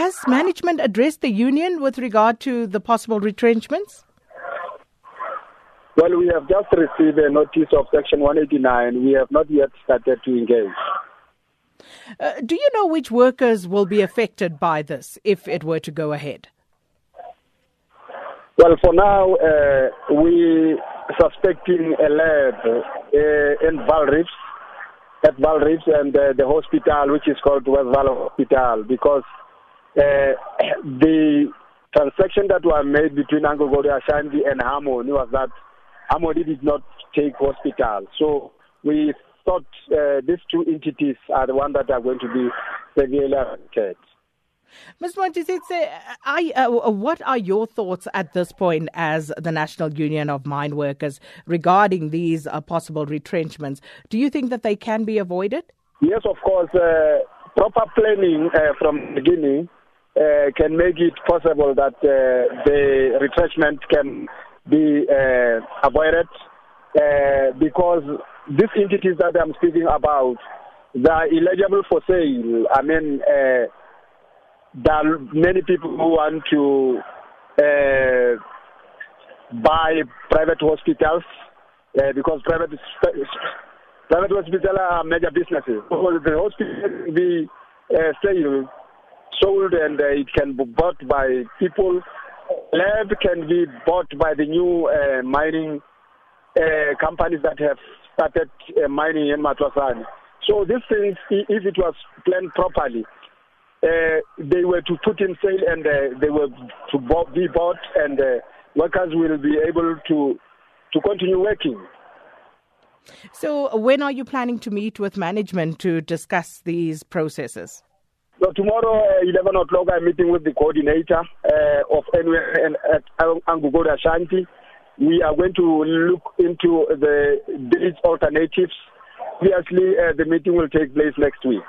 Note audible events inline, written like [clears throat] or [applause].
has management addressed the union with regard to the possible retrenchments? Well, we have just received a notice of Section 189. We have not yet started to engage. Uh, do you know which workers will be affected by this if it were to go ahead? Well, for now, uh, we suspecting a lab uh, in Vaal at Vaal and uh, the hospital, which is called West Vaal Hospital, because uh, [clears throat] the transaction that was made between AngloGold Ashanti and Harmony was that Harmony did not take hospital. So we thought uh, these two entities are the ones that are going to be severely affected. Ms. Montisitse, uh, what are your thoughts at this point as the National Union of Mine Workers regarding these uh, possible retrenchments? Do you think that they can be avoided? Yes, of course. Uh, proper planning uh, from the beginning uh, can make it possible that uh, the retrenchment can be avoided because these entities that I'm speaking about, they are eligible for sale. I mean, there are many people who want to uh, buy private hospitals uh, because private private hospitals are major businesses. the hospital be uh, sold, sold and uh, it can be bought by people. Lab can be bought by the new uh, mining uh, companies that have started mining in Matlosana. So these things, if it was planned properly, uh, they were to put in sale and uh, they were to be bought and uh, workers will be able to to continue working. So, when are you planning to meet with management to discuss these processes? So tomorrow, uh, 11 o'clock, I'm meeting with the coordinator uh, of NWN at AngloGold Ashanti. We are going to look into the these alternatives. Obviously, uh, the meeting will take place next week.